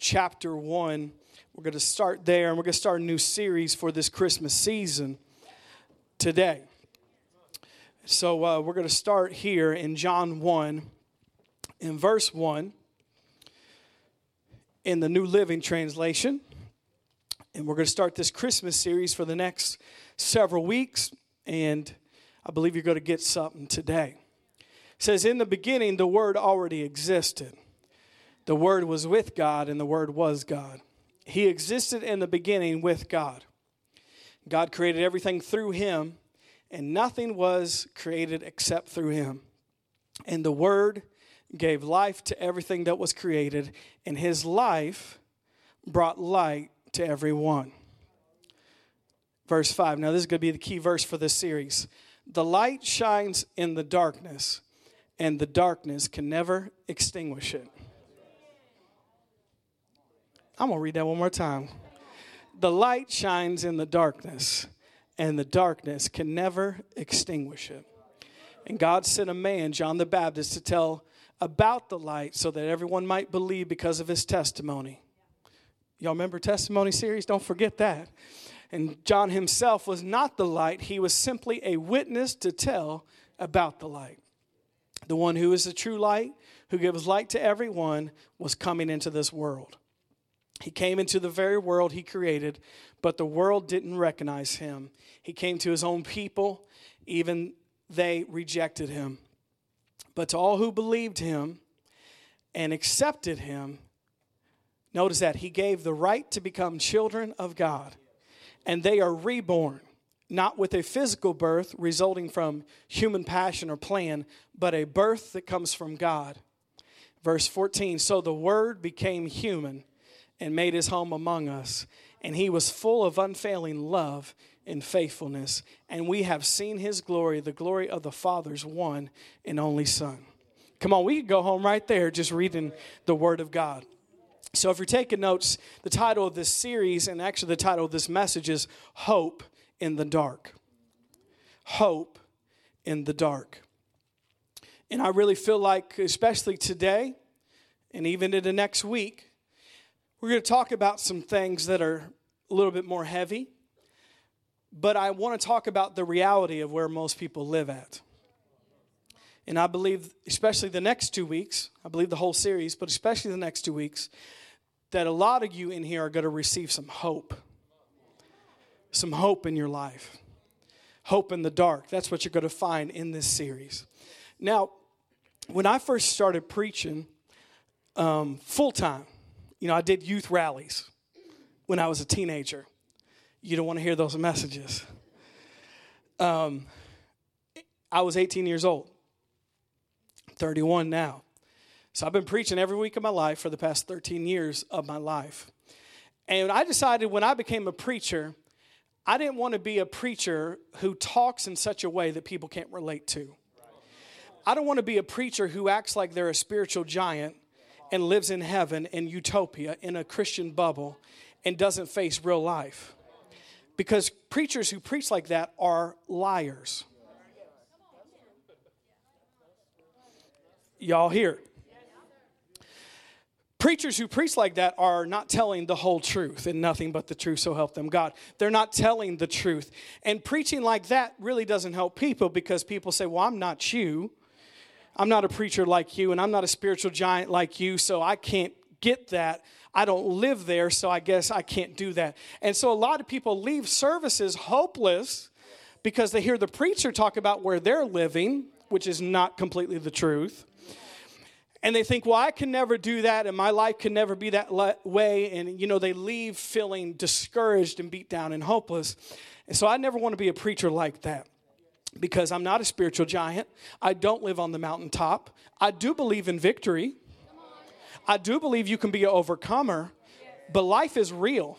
chapter 1. We're going to start there, and we're going to start a new series for this Christmas season today. So uh, we're going to start here in John 1, in verse 1, in the New Living Translation. And we're going to start this Christmas series for the next several weeks, and I believe you're going to get something today. It says, In the beginning, the Word already existed. The Word was with God, and the Word was God. He existed in the beginning with God. God created everything through Him, and nothing was created except through Him. And the Word gave life to everything that was created, and His life brought light to everyone. Verse 5. Now, this is going to be the key verse for this series. The light shines in the darkness, and the darkness can never extinguish it. I'm going to read that one more time. The light shines in the darkness, and the darkness can never extinguish it. And God sent a man, John the Baptist, to tell about the light so that everyone might believe because of his testimony. Y'all remember testimony series? Don't forget that. And John himself was not the light, he was simply a witness to tell about the light. The one who is the true light, who gives light to everyone, was coming into this world. He came into the very world he created, but the world didn't recognize him. He came to his own people, even they rejected him. But to all who believed him and accepted him, notice that he gave the right to become children of God. And they are reborn, not with a physical birth resulting from human passion or plan, but a birth that comes from God. Verse 14 So the Word became human and made his home among us. And he was full of unfailing love and faithfulness. And we have seen his glory, the glory of the Father's one and only Son. Come on, we could go home right there just reading the Word of God. So, if you're taking notes, the title of this series, and actually the title of this message is Hope in the Dark. Hope in the Dark. And I really feel like, especially today, and even in the next week, we're going to talk about some things that are a little bit more heavy, but I want to talk about the reality of where most people live at. And I believe, especially the next two weeks, I believe the whole series, but especially the next two weeks, that a lot of you in here are going to receive some hope. Some hope in your life. Hope in the dark. That's what you're going to find in this series. Now, when I first started preaching um, full time, you know, I did youth rallies when I was a teenager. You don't want to hear those messages. Um, I was 18 years old, 31 now. So I've been preaching every week of my life for the past 13 years of my life. And I decided when I became a preacher, I didn't want to be a preacher who talks in such a way that people can't relate to. I don't want to be a preacher who acts like they're a spiritual giant and lives in heaven in utopia in a Christian bubble and doesn't face real life. Because preachers who preach like that are liars. Y'all hear? Preachers who preach like that are not telling the whole truth and nothing but the truth, so help them God. They're not telling the truth. And preaching like that really doesn't help people because people say, Well, I'm not you. I'm not a preacher like you, and I'm not a spiritual giant like you, so I can't get that. I don't live there, so I guess I can't do that. And so a lot of people leave services hopeless because they hear the preacher talk about where they're living, which is not completely the truth. And they think, well, I can never do that, and my life can never be that way. And, you know, they leave feeling discouraged and beat down and hopeless. And so I never want to be a preacher like that because I'm not a spiritual giant. I don't live on the mountaintop. I do believe in victory. I do believe you can be an overcomer, but life is real.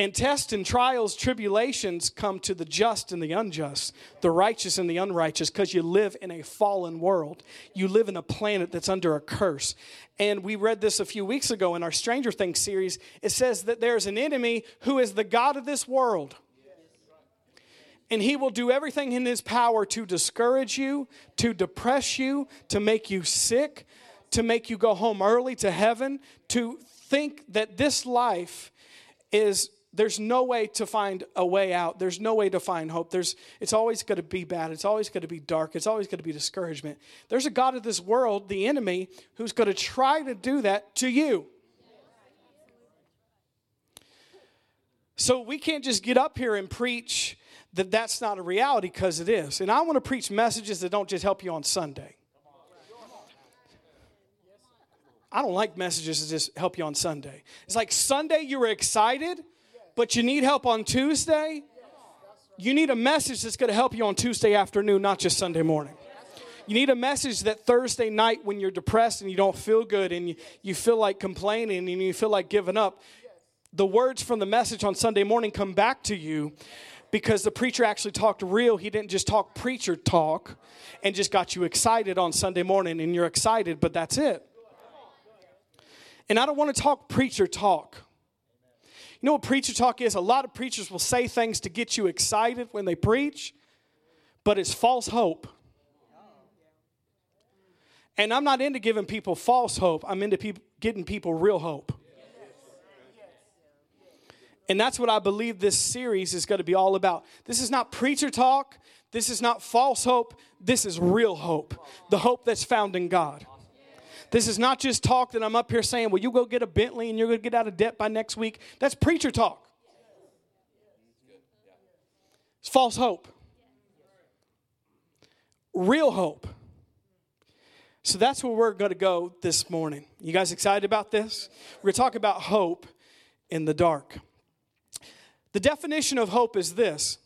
And tests and trials, tribulations come to the just and the unjust, the righteous and the unrighteous, because you live in a fallen world. You live in a planet that's under a curse. And we read this a few weeks ago in our Stranger Things series. It says that there's an enemy who is the God of this world and he will do everything in his power to discourage you, to depress you, to make you sick, to make you go home early to heaven, to think that this life is there's no way to find a way out. There's no way to find hope. There's it's always going to be bad. It's always going to be dark. It's always going to be discouragement. There's a God of this world, the enemy, who's going to try to do that to you. So we can't just get up here and preach that that's not a reality because it is. And I want to preach messages that don't just help you on Sunday. I don't like messages that just help you on Sunday. It's like Sunday you were excited, but you need help on Tuesday. You need a message that's going to help you on Tuesday afternoon, not just Sunday morning. You need a message that Thursday night when you're depressed and you don't feel good and you, you feel like complaining and you feel like giving up, the words from the message on Sunday morning come back to you because the preacher actually talked real. He didn't just talk preacher talk and just got you excited on Sunday morning and you're excited, but that's it. And I don't want to talk preacher talk. You know what preacher talk is? A lot of preachers will say things to get you excited when they preach, but it's false hope. And I'm not into giving people false hope, I'm into people, getting people real hope. And that's what I believe this series is going to be all about. This is not preacher talk. This is not false hope. This is real hope. The hope that's found in God. This is not just talk that I'm up here saying, well, you go get a Bentley and you're going to get out of debt by next week. That's preacher talk. It's false hope. Real hope. So that's where we're going to go this morning. You guys excited about this? We're going to talk about hope in the dark. The definition of hope is this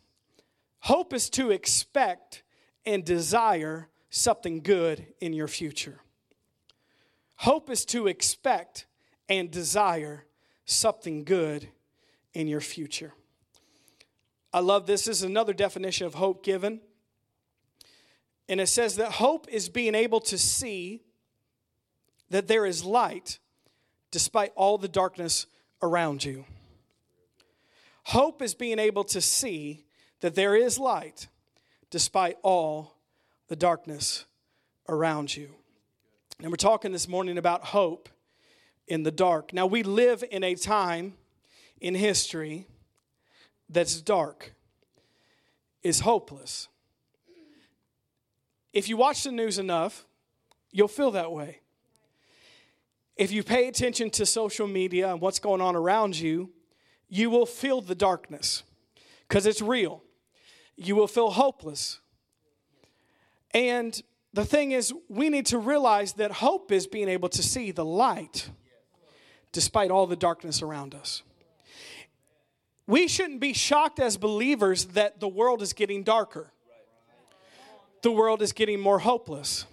hope is to expect and desire something good in your future. Hope is to expect and desire something good in your future. I love this. This is another definition of hope given. And it says that hope is being able to see that there is light despite all the darkness around you. Hope is being able to see that there is light despite all the darkness around you. And we're talking this morning about hope in the dark. Now, we live in a time in history that's dark, is hopeless. If you watch the news enough, you'll feel that way. If you pay attention to social media and what's going on around you, you will feel the darkness because it's real. You will feel hopeless. And the thing is, we need to realize that hope is being able to see the light despite all the darkness around us. We shouldn't be shocked as believers that the world is getting darker, the world is getting more hopeless.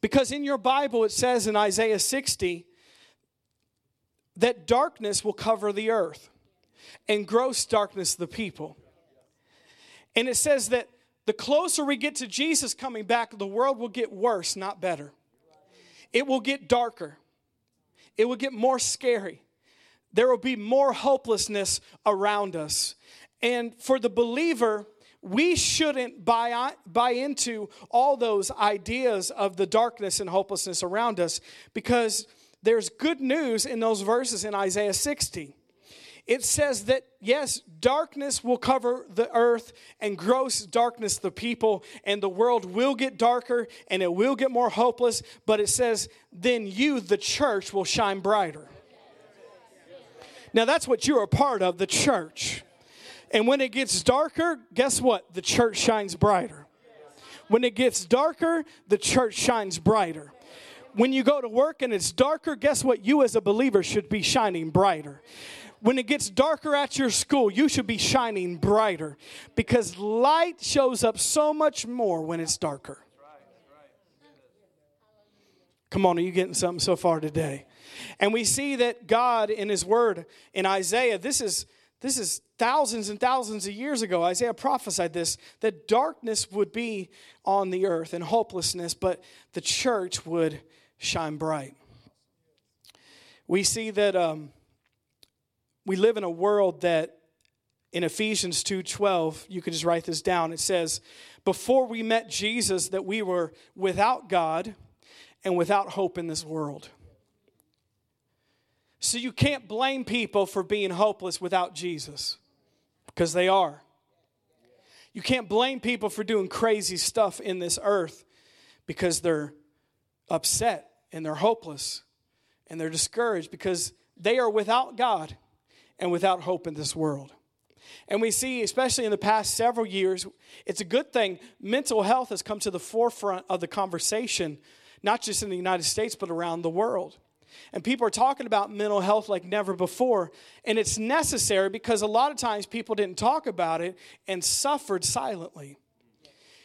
Because in your Bible, it says in Isaiah 60 that darkness will cover the earth and gross darkness the people. And it says that the closer we get to Jesus coming back, the world will get worse, not better. It will get darker. It will get more scary. There will be more hopelessness around us. And for the believer, we shouldn't buy, buy into all those ideas of the darkness and hopelessness around us because there's good news in those verses in Isaiah 60. It says that, yes, darkness will cover the earth and gross darkness the people, and the world will get darker and it will get more hopeless. But it says, then you, the church, will shine brighter. Now, that's what you're a part of, the church. And when it gets darker, guess what? The church shines brighter. When it gets darker, the church shines brighter when you go to work and it's darker, guess what? You as a believer should be shining brighter. When it gets darker at your school, you should be shining brighter because light shows up so much more when it's darker. Come on, are you getting something so far today? And we see that God in his word in Isaiah, this is this is thousands and thousands of years ago. Isaiah prophesied this that darkness would be on the earth and hopelessness, but the church would shine bright. We see that um, we live in a world that in Ephesians 2:12, you can just write this down. It says, "Before we met Jesus that we were without God and without hope in this world. So you can't blame people for being hopeless without Jesus, because they are. You can't blame people for doing crazy stuff in this earth because they're upset and they're hopeless and they're discouraged because they are without God and without hope in this world. And we see, especially in the past several years, it's a good thing. Mental health has come to the forefront of the conversation, not just in the United States, but around the world. And people are talking about mental health like never before. And it's necessary because a lot of times people didn't talk about it and suffered silently.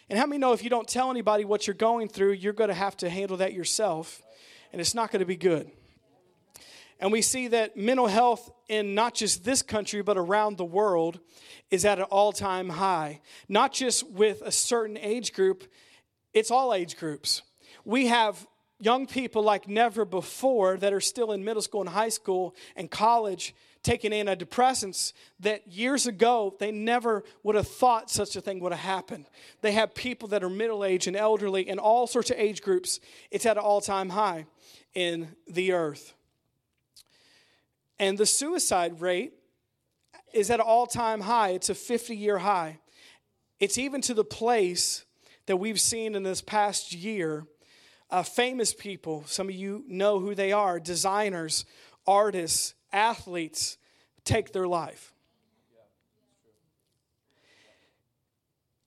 And how many know if you don't tell anybody what you're going through, you're going to have to handle that yourself, and it's not going to be good. And we see that mental health in not just this country, but around the world is at an all time high. Not just with a certain age group, it's all age groups. We have young people like never before that are still in middle school and high school and college taking antidepressants that years ago they never would have thought such a thing would have happened. They have people that are middle aged and elderly and all sorts of age groups. It's at an all time high in the earth. And the suicide rate is at an all time high, it's a 50 year high. It's even to the place that we've seen in this past year. Uh, famous people, some of you know who they are designers, artists, athletes take their life.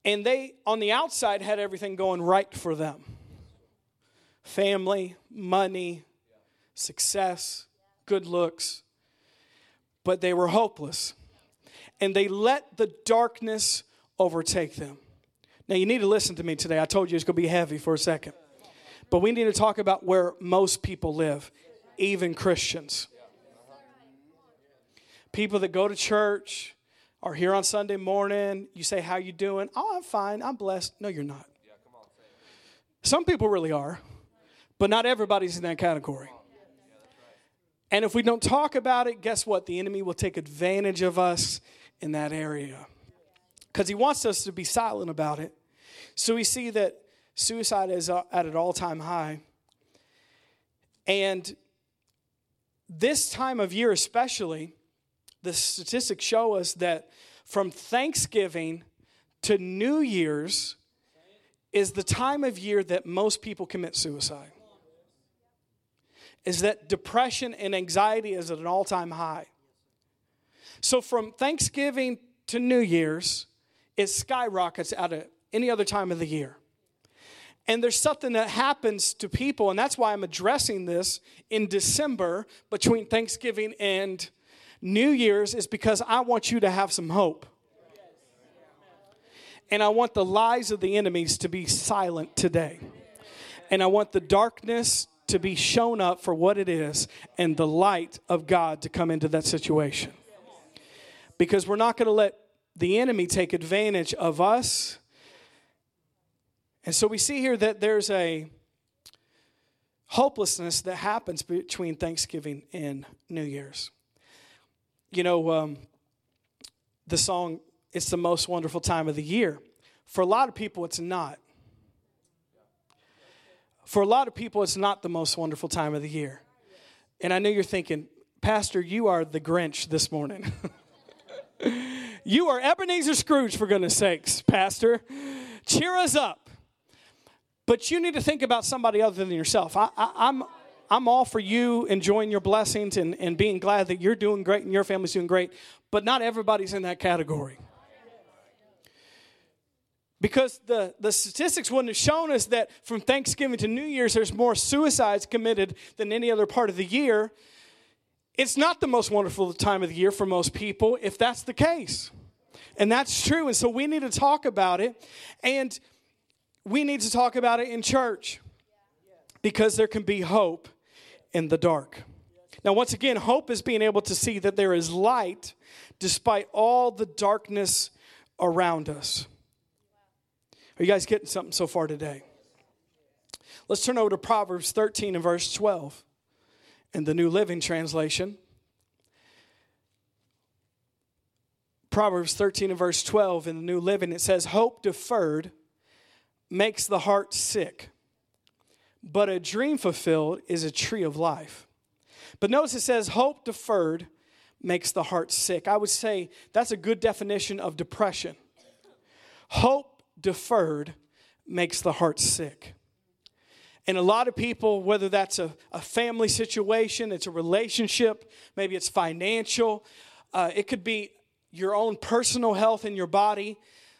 And they, on the outside, had everything going right for them family, money, success, good looks but they were hopeless. And they let the darkness overtake them. Now, you need to listen to me today. I told you it's going to be heavy for a second. But we need to talk about where most people live, even Christians. People that go to church are here on Sunday morning. You say, How you doing? Oh, I'm fine. I'm blessed. No, you're not. Some people really are, but not everybody's in that category. And if we don't talk about it, guess what? The enemy will take advantage of us in that area because he wants us to be silent about it. So we see that suicide is uh, at an all time high. And this time of year, especially, the statistics show us that from Thanksgiving to New Year's is the time of year that most people commit suicide is that depression and anxiety is at an all time high. So from Thanksgiving to New Year's, it skyrockets out of any other time of the year. And there's something that happens to people, and that's why I'm addressing this in December between Thanksgiving and New Year's, is because I want you to have some hope. And I want the lies of the enemies to be silent today. And I want the darkness to be shown up for what it is and the light of God to come into that situation. Because we're not going to let the enemy take advantage of us. And so we see here that there's a hopelessness that happens between Thanksgiving and New Year's. You know, um, the song, It's the Most Wonderful Time of the Year. For a lot of people, it's not. For a lot of people, it's not the most wonderful time of the year. And I know you're thinking, Pastor, you are the Grinch this morning. you are Ebenezer Scrooge, for goodness sakes, Pastor. Cheer us up. But you need to think about somebody other than yourself. I, I, I'm, I'm all for you enjoying your blessings and, and being glad that you're doing great and your family's doing great, but not everybody's in that category. Because the, the statistics wouldn't have shown us that from Thanksgiving to New Year's, there's more suicides committed than any other part of the year. It's not the most wonderful time of the year for most people if that's the case. And that's true. And so we need to talk about it. And we need to talk about it in church because there can be hope in the dark. Now, once again, hope is being able to see that there is light despite all the darkness around us. Are you guys getting something so far today? Let's turn over to Proverbs 13 and verse 12 in the New Living Translation. Proverbs 13 and verse 12 in the New Living, it says, Hope deferred makes the heart sick, but a dream fulfilled is a tree of life. But notice it says, hope deferred makes the heart sick. I would say that's a good definition of depression. Hope deferred makes the heart sick. And a lot of people, whether that's a, a family situation, it's a relationship, maybe it's financial, uh, it could be your own personal health in your body.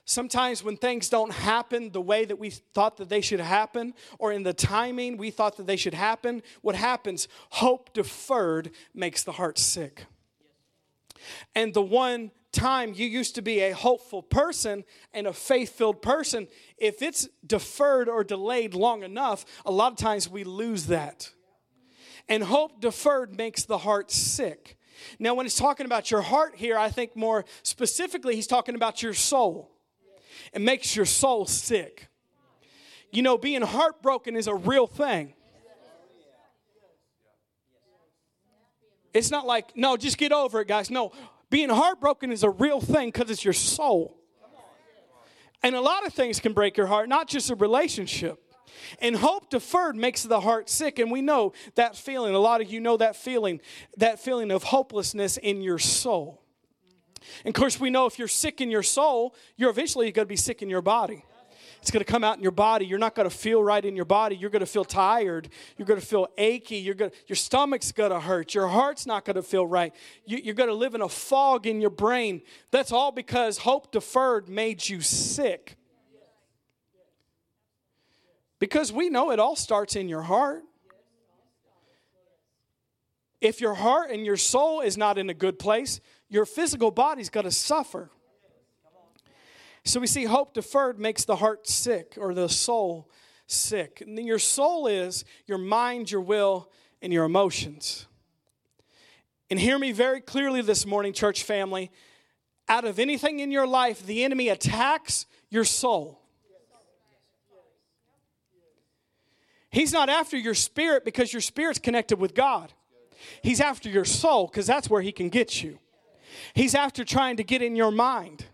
Sometimes when things don't happen the way that we thought that they should happen, or in the timing we thought that they should happen, what happens? Hope deferred makes the heart sick. And the one time you used to be a hopeful person and a faith filled person, if it's deferred or delayed long enough, a lot of times we lose that. And hope deferred makes the heart sick. Now, when he's talking about your heart here, I think more specifically, he's talking about your soul. It makes your soul sick. You know, being heartbroken is a real thing. It's not like, no, just get over it, guys. No, being heartbroken is a real thing because it's your soul. And a lot of things can break your heart, not just a relationship. And hope deferred makes the heart sick. And we know that feeling. A lot of you know that feeling, that feeling of hopelessness in your soul. And of course, we know if you're sick in your soul, you're eventually going to be sick in your body. It's going to come out in your body. You're not going to feel right in your body. You're going to feel tired. You're going to feel achy. You're going to, your stomach's going to hurt. Your heart's not going to feel right. You, you're going to live in a fog in your brain. That's all because hope deferred made you sick. Because we know it all starts in your heart. If your heart and your soul is not in a good place, your physical body's got to suffer. So we see hope deferred makes the heart sick or the soul sick. And your soul is your mind, your will, and your emotions. And hear me very clearly this morning, church family. Out of anything in your life, the enemy attacks your soul. He's not after your spirit because your spirit's connected with God. He's after your soul because that's where he can get you. He's after trying to get in your mind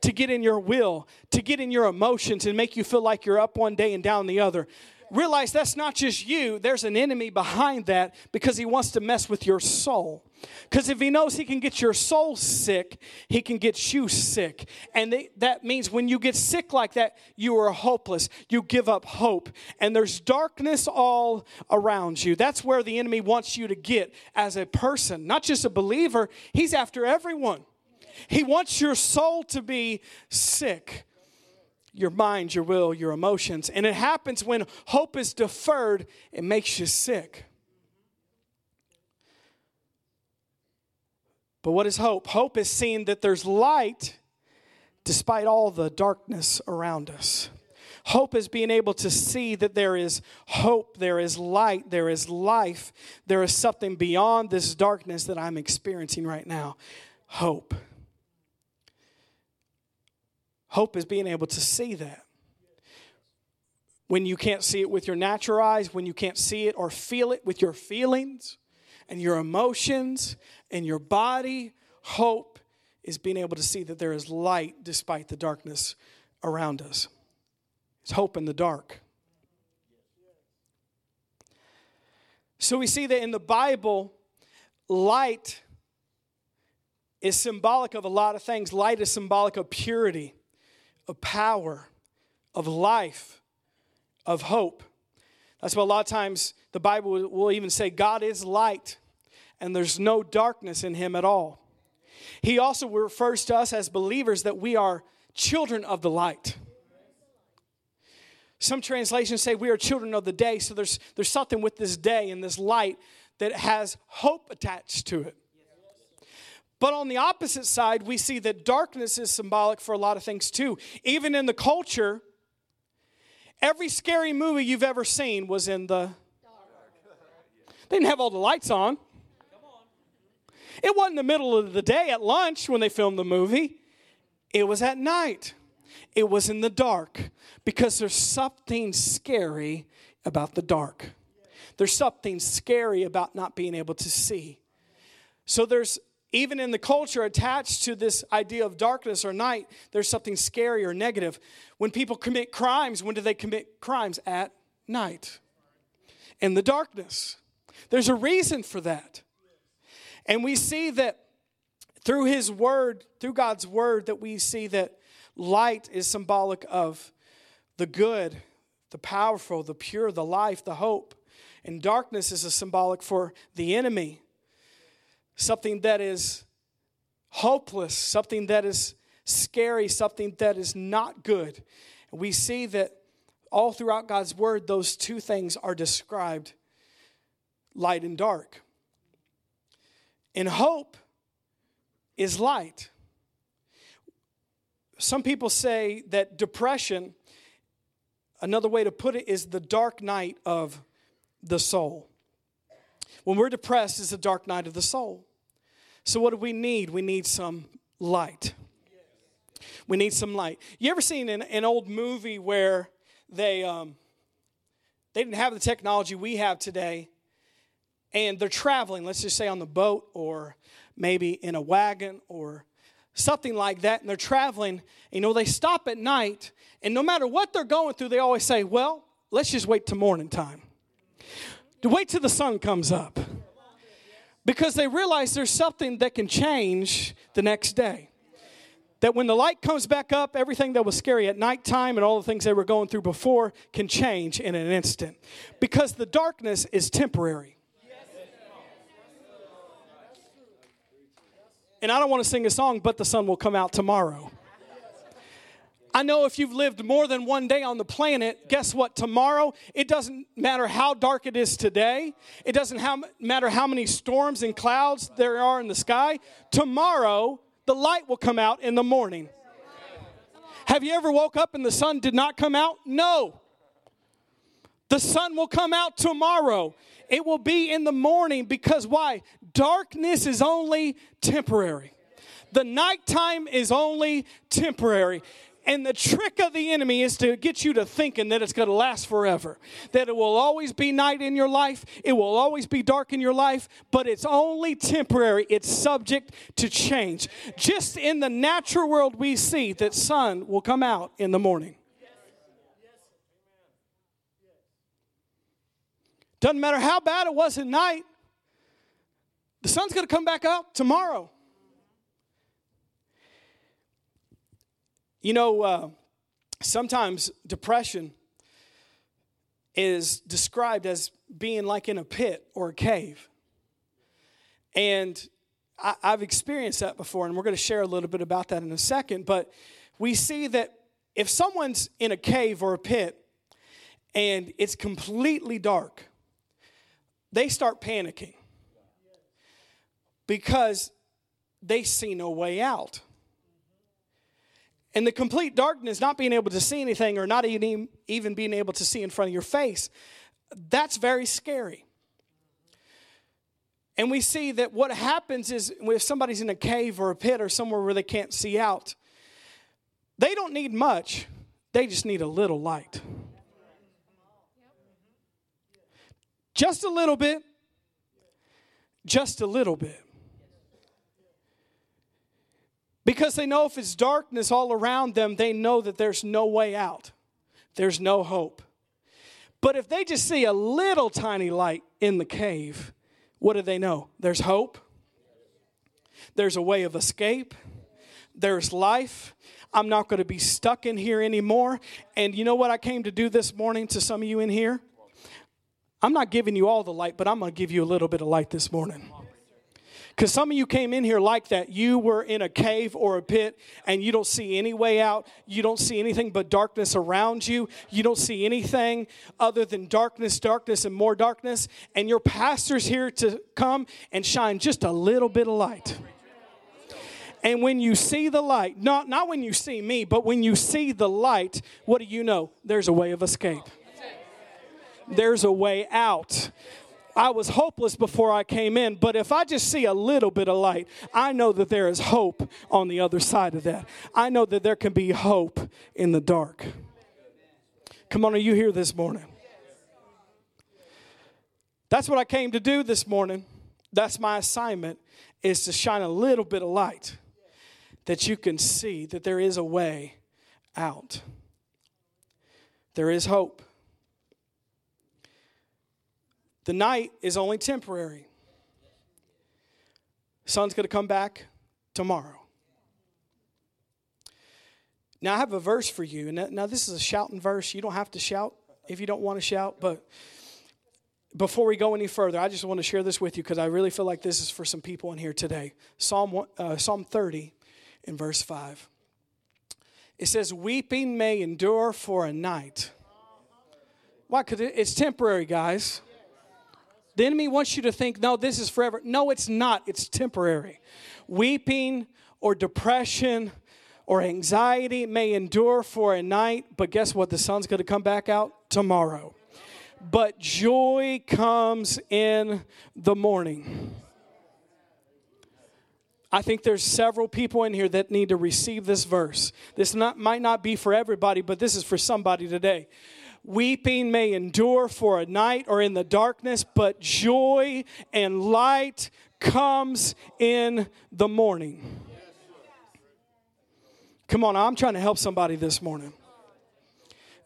to get in your will, to get in your emotions and make you feel like you're up one day and down the other. Realize that's not just you, there's an enemy behind that because he wants to mess with your soul. Because if he knows he can get your soul sick, he can get you sick. And they, that means when you get sick like that, you are hopeless. You give up hope. And there's darkness all around you. That's where the enemy wants you to get as a person, not just a believer, he's after everyone. He wants your soul to be sick your mind, your will, your emotions. And it happens when hope is deferred, it makes you sick. But what is hope? Hope is seeing that there's light despite all the darkness around us. Hope is being able to see that there is hope, there is light, there is life, there is something beyond this darkness that I'm experiencing right now. Hope. Hope is being able to see that. When you can't see it with your natural eyes, when you can't see it or feel it with your feelings and your emotions and your body, hope is being able to see that there is light despite the darkness around us. It's hope in the dark. So we see that in the Bible, light is symbolic of a lot of things. Light is symbolic of purity of power, of life, of hope. That's why a lot of times the Bible will even say God is light and there's no darkness in him at all. He also refers to us as believers that we are children of the light. Some translations say we are children of the day, so there's, there's something with this day and this light that has hope attached to it. But on the opposite side, we see that darkness is symbolic for a lot of things too. Even in the culture, every scary movie you've ever seen was in the. Dark. They didn't have all the lights on. It wasn't the middle of the day at lunch when they filmed the movie, it was at night. It was in the dark because there's something scary about the dark. There's something scary about not being able to see. So there's even in the culture attached to this idea of darkness or night, there's something scary or negative. When people commit crimes, when do they commit crimes? At night. in the darkness. There's a reason for that. And we see that through his word, through God's word, that we see that light is symbolic of the good, the powerful, the pure, the life, the hope. And darkness is a symbolic for the enemy, something that is hopeless, something that is scary, something that is not good. We see that all throughout God's word, those two things are described light and dark. And hope is light. Some people say that depression, another way to put it, is the dark night of the soul. When we're depressed, it's a dark night of the soul. So, what do we need? We need some light. We need some light. You ever seen an, an old movie where they um, they didn't have the technology we have today, and they're traveling, let's just say on the boat or maybe in a wagon or something like that, and they're traveling, you know, they stop at night, and no matter what they're going through, they always say, Well, let's just wait till morning time. Wait till the sun comes up. Because they realize there's something that can change the next day that when the light comes back up, everything that was scary at nighttime and all the things they were going through before can change in an instant. Because the darkness is temporary. And I don't want to sing a song, but the sun will come out tomorrow. I know if you've lived more than one day on the planet, guess what? Tomorrow, it doesn't matter how dark it is today, it doesn't matter how many storms and clouds there are in the sky. Tomorrow, the light will come out in the morning. Have you ever woke up and the sun did not come out? No. The sun will come out tomorrow. It will be in the morning because why? Darkness is only temporary. The nighttime is only temporary. And the trick of the enemy is to get you to thinking that it's going to last forever, that it will always be night in your life, it will always be dark in your life, but it's only temporary. It's subject to change. Just in the natural world, we see that sun will come out in the morning. Doesn't matter how bad it was at night, the sun's going to come back up tomorrow. You know, uh, sometimes depression is described as being like in a pit or a cave. And I, have experienced that before, and we're going to share a little bit about that in a second. But we see that if someone's in a cave or a pit and it's completely dark, they start panicking because they see no way out. And the complete darkness, not being able to see anything or not even, even being able to see in front of your face, that's very scary. And we see that what happens is if somebody's in a cave or a pit or somewhere where they can't see out, they don't need much, they just need a little light. Just a little bit. Just a little bit. Because they know if it's darkness all around them, they know that there's no way out, there's no hope. But if they just see a little tiny light in the cave, what do they know? There's hope, there's a way of escape, there's life. I'm not going to be stuck in here anymore. And you know what I came to do this morning to some of you in here? I'm not giving you all the light, but I'm going to give you a little bit of light this morning. Because some of you came in here like that. You were in a cave or a pit and you don't see any way out. You don't see anything but darkness around you. You don't see anything other than darkness, darkness, and more darkness. And your pastor's here to come and shine just a little bit of light. And when you see the light, not, not when you see me, but when you see the light, what do you know? There's a way of escape. There's a way out. I was hopeless before I came in, but if I just see a little bit of light, I know that there is hope on the other side of that. I know that there can be hope in the dark. Come on, are you here this morning? That's what I came to do this morning. That's my assignment is to shine a little bit of light that you can see that there is a way out. There is hope. The night is only temporary. Sun's going to come back tomorrow. Now, I have a verse for you. And now, this is a shouting verse. You don't have to shout if you don't want to shout. But before we go any further, I just want to share this with you because I really feel like this is for some people in here today. Psalm, uh, Psalm 30 in verse 5. It says, Weeping may endure for a night. Why? Because it's temporary, guys. The enemy wants you to think, no, this is forever. No, it's not. It's temporary. Weeping or depression or anxiety may endure for a night, but guess what? The sun's going to come back out tomorrow. But joy comes in the morning. I think there's several people in here that need to receive this verse. This not, might not be for everybody, but this is for somebody today. Weeping may endure for a night or in the darkness, but joy and light comes in the morning. Come on, I'm trying to help somebody this morning.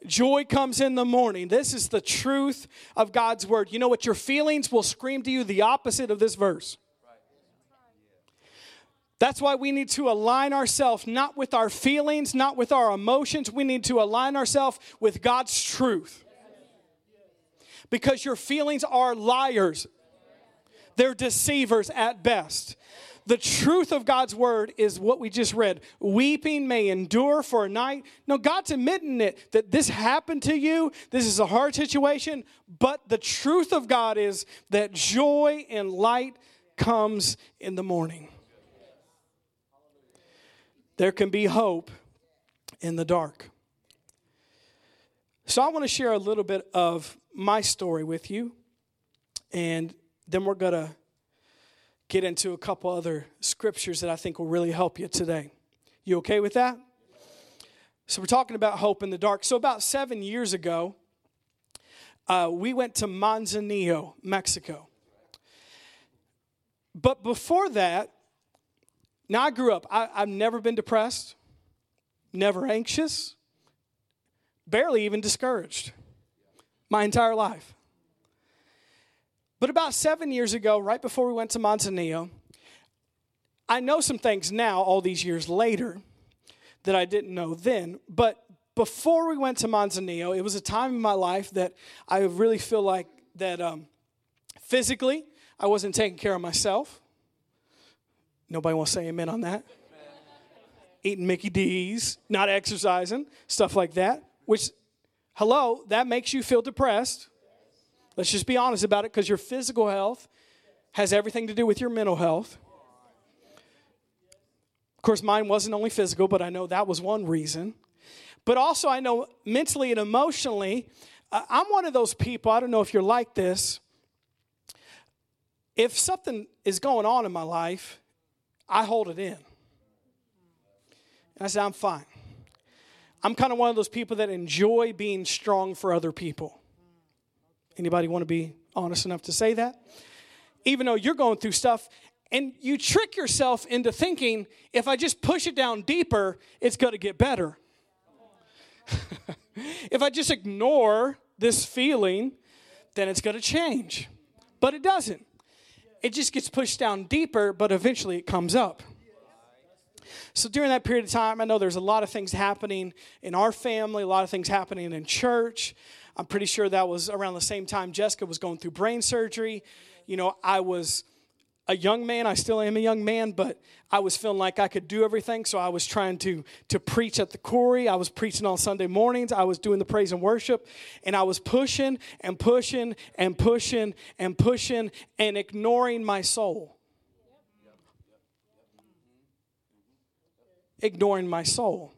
Joy comes in the morning. This is the truth of God's word. You know what? Your feelings will scream to you the opposite of this verse. That's why we need to align ourselves not with our feelings, not with our emotions. We need to align ourselves with God's truth. Because your feelings are liars, they're deceivers at best. The truth of God's word is what we just read. Weeping may endure for a night. No, God's admitting it that this happened to you. This is a hard situation. But the truth of God is that joy and light comes in the morning. There can be hope in the dark. So, I want to share a little bit of my story with you, and then we're going to get into a couple other scriptures that I think will really help you today. You okay with that? So, we're talking about hope in the dark. So, about seven years ago, uh, we went to Manzanillo, Mexico. But before that, now, I grew up, I, have never been depressed, never anxious, barely even discouraged my entire life. But about seven years ago, right before we went to Manzanillo, I know some things now, all these years later, that I didn't know then. But before we went to Manzanillo, it was a time in my life that I really feel like that um, physically I wasn't taking care of myself. Nobody wants to say amen on that. Eating Mickey D's, not exercising, stuff like that. Which, hello, that makes you feel depressed. Let's just be honest about it because your physical health has everything to do with your mental health. Of course, mine wasn't only physical, but I know that was one reason. But also, I know mentally and emotionally, I'm one of those people, I don't know if you're like this. If something is going on in my life I hold it in. And I said, I'm fine. I'm kind of one of those people that enjoy being strong for other people. Anybody want to be honest enough to say that? Even though you're going through stuff and you trick yourself into thinking if I just push it down deeper, it's going to get better. if I just ignore this feeling, then it's going to change. But it doesn't it just gets pushed down deeper, but eventually it comes up. So during that period of time, I know there's a lot of things happening in our family, a lot of things happening in church. I'm pretty sure that was around the same time Jessica was going through brain surgery. You know, I was a young man. I still am a young man, but I was feeling like I could do everything. So I was trying to, to preach at the quarry. I was preaching on Sunday mornings. I was doing the praise and worship. And I was pushing and pushing and pushing and pushing and ignoring my soul. Ignoring my soul.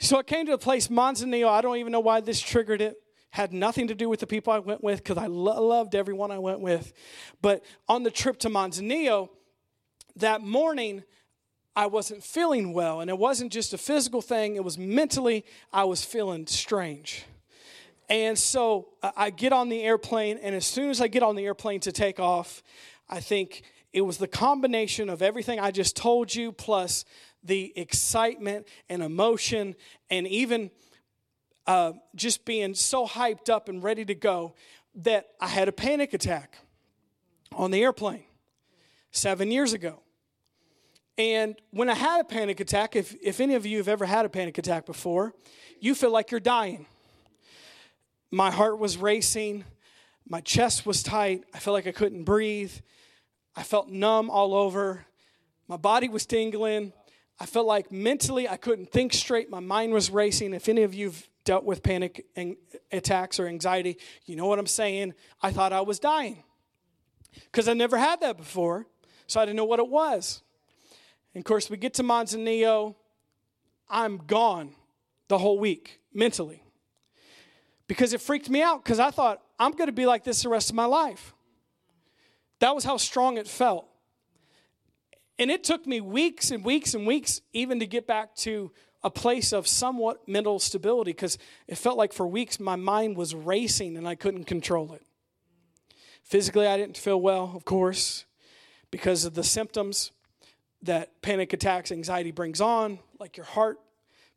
So I came to a place, Manzanillo. I don't even know why this triggered it had nothing to do with the people I went with because I lo- loved everyone I went with. But on the trip to Manzanillo, that morning, I wasn't feeling well. And it wasn't just a physical thing, it was mentally, I was feeling strange. And so uh, I get on the airplane, and as soon as I get on the airplane to take off, I think it was the combination of everything I just told you, plus the excitement and emotion, and even uh, just being so hyped up and ready to go that I had a panic attack on the airplane seven years ago. And when I had a panic attack, if, if any of you have ever had a panic attack before, you feel like you're dying. My heart was racing, my chest was tight, I felt like I couldn't breathe, I felt numb all over, my body was tingling. I felt like mentally I couldn't think straight. My mind was racing. If any of you've dealt with panic attacks or anxiety, you know what I'm saying. I thought I was dying because I never had that before, so I didn't know what it was. And of course, we get to Manzanillo, I'm gone the whole week mentally because it freaked me out because I thought I'm going to be like this the rest of my life. That was how strong it felt. And it took me weeks and weeks and weeks even to get back to a place of somewhat mental stability because it felt like for weeks my mind was racing and I couldn't control it. Physically, I didn't feel well, of course, because of the symptoms that panic attacks, anxiety brings on, like your heart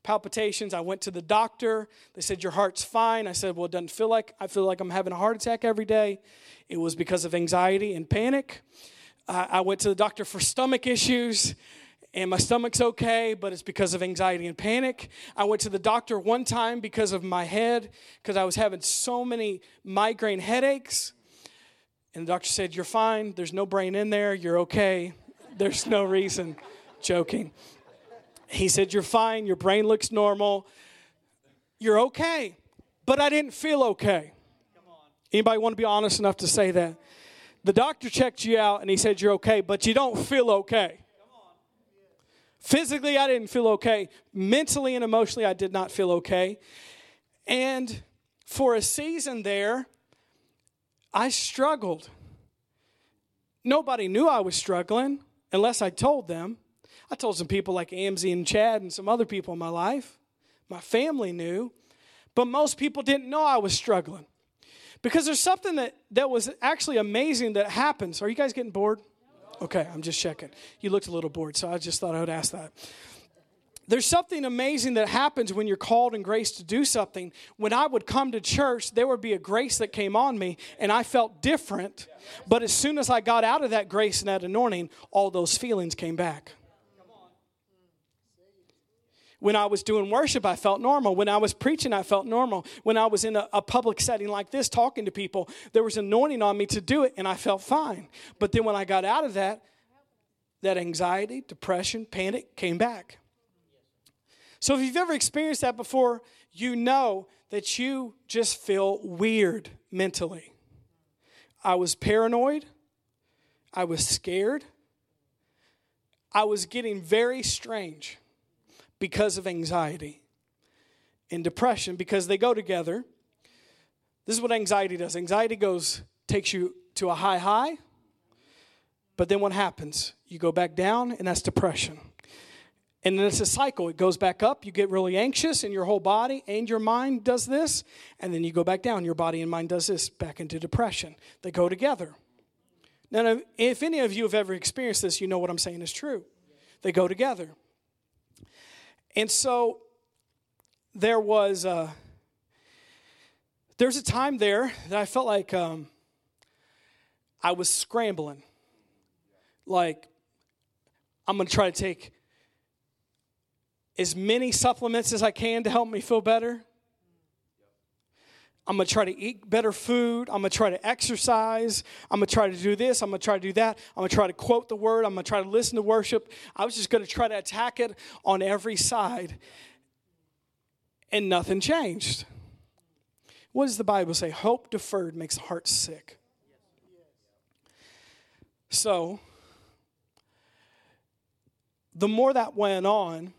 palpitations. I went to the doctor. They said, Your heart's fine. I said, Well, it doesn't feel like I feel like I'm having a heart attack every day. It was because of anxiety and panic. I went to the doctor for stomach issues and my stomach's okay, but it's because of anxiety and panic. I went to the doctor one time because of my head, because I was having so many migraine headaches. And the doctor said, You're fine. There's no brain in there. You're okay. There's no reason. Joking. He said, You're fine. Your brain looks normal. You're okay. But I didn't feel okay. Anybody want to be honest enough to say that? The doctor checked you out and he said you're okay, but you don't feel okay. Physically, I didn't feel okay. Mentally and emotionally, I did not feel okay. And for a season there, I struggled. Nobody knew I was struggling unless I told them. I told some people like Amzi and Chad and some other people in my life. My family knew, but most people didn't know I was struggling. Because there's something that, that was actually amazing that happens. Are you guys getting bored? Okay, I'm just checking. You looked a little bored, so I just thought I would ask that. There's something amazing that happens when you're called in grace to do something. When I would come to church, there would be a grace that came on me, and I felt different. But as soon as I got out of that grace and that anointing, all those feelings came back. When I was doing worship, I felt normal. When I was preaching, I felt normal. When I was in a, a, public setting like this, talking to people, there was anointing on me to do it, and I felt fine. But then when I got out of that, that anxiety, depression, panic came back. So if you've ever experienced that before, you know that you just feel weird mentally. I was paranoid. I was scared. I was getting very strange because of anxiety and depression because they go together. This is what anxiety does. Anxiety goes takes you to a high high, but then what happens? You go back down and that's depression. And then it's a cycle. It goes back up, you get really anxious and your whole body and your mind does this, and then you go back down, your body and mind does this, back into depression. They go together. Now, if any of you have ever experienced this, you know what I'm saying is true. They go together. And so there was a, there's a time there that I felt like um, I was scrambling. Like, I'm going to try to take as many supplements as I can to help me feel better. I'm going to try to eat better food. I'm going to try to exercise. I'm going to try to do this. I'm going to try to do that. I'm going to try to quote the word. I'm going to try to listen to worship. I was just going to try to attack it on every side. And nothing changed. What does the Bible say? Hope deferred makes the heart sick. So, the more that went on,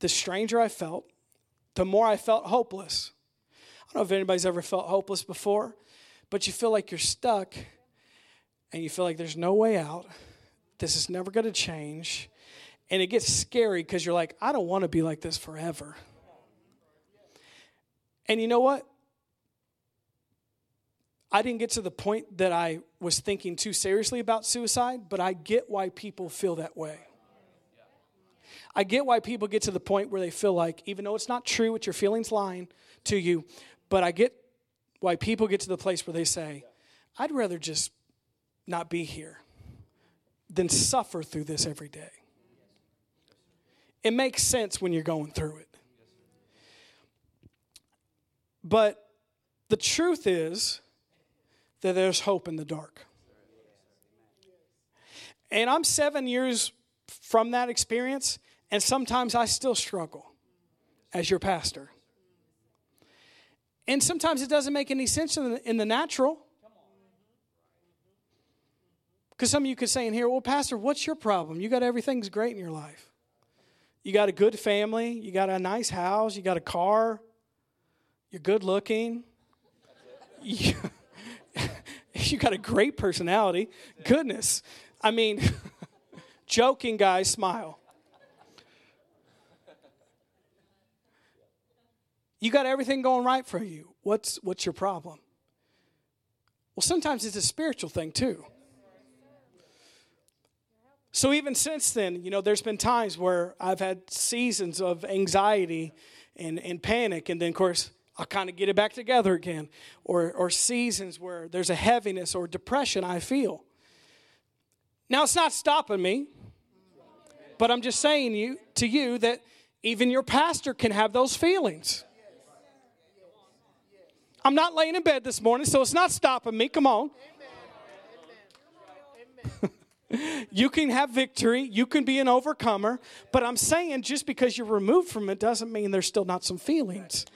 the stranger I felt, the more I felt hopeless. I don't know if anybody's ever felt hopeless before, but you feel like you're stuck and you feel like there's no way out. This is never going to change. And it gets scary because you're like, I don't want to be like this forever. And you know what? I didn't get to the point that I was thinking too seriously about suicide, but I get why people feel that way. I get why people get to the point where they feel like, even though it's not true, it's your feelings lying to you, but I get why people get to the place where they say, I'd rather just not be here than suffer through this every day. It makes sense when you're going through it. But the truth is that there's hope in the dark. And I'm seven years from that experience, and sometimes I still struggle as your pastor. And sometimes it doesn't make any sense in the, in the natural. Because some of you could say in here, well, Pastor, what's your problem? You got everything's great in your life. You got a good family, you got a nice house, you got a car, you're good looking, you, you got a great personality. Goodness. I mean, joking, guys, smile. You got everything going right for you. What's, what's your problem? Well, sometimes it's a spiritual thing too. So even since then, you know, there's been times where I've had seasons of anxiety and, and panic, and then of course I'll kind of get it back together again. Or or seasons where there's a heaviness or depression I feel. Now it's not stopping me, but I'm just saying you to you that even your pastor can have those feelings. I'm not laying in bed this morning, so it's not stopping me. Come on. you can have victory, you can be an overcomer, but I'm saying just because you're removed from it doesn't mean there's still not some feelings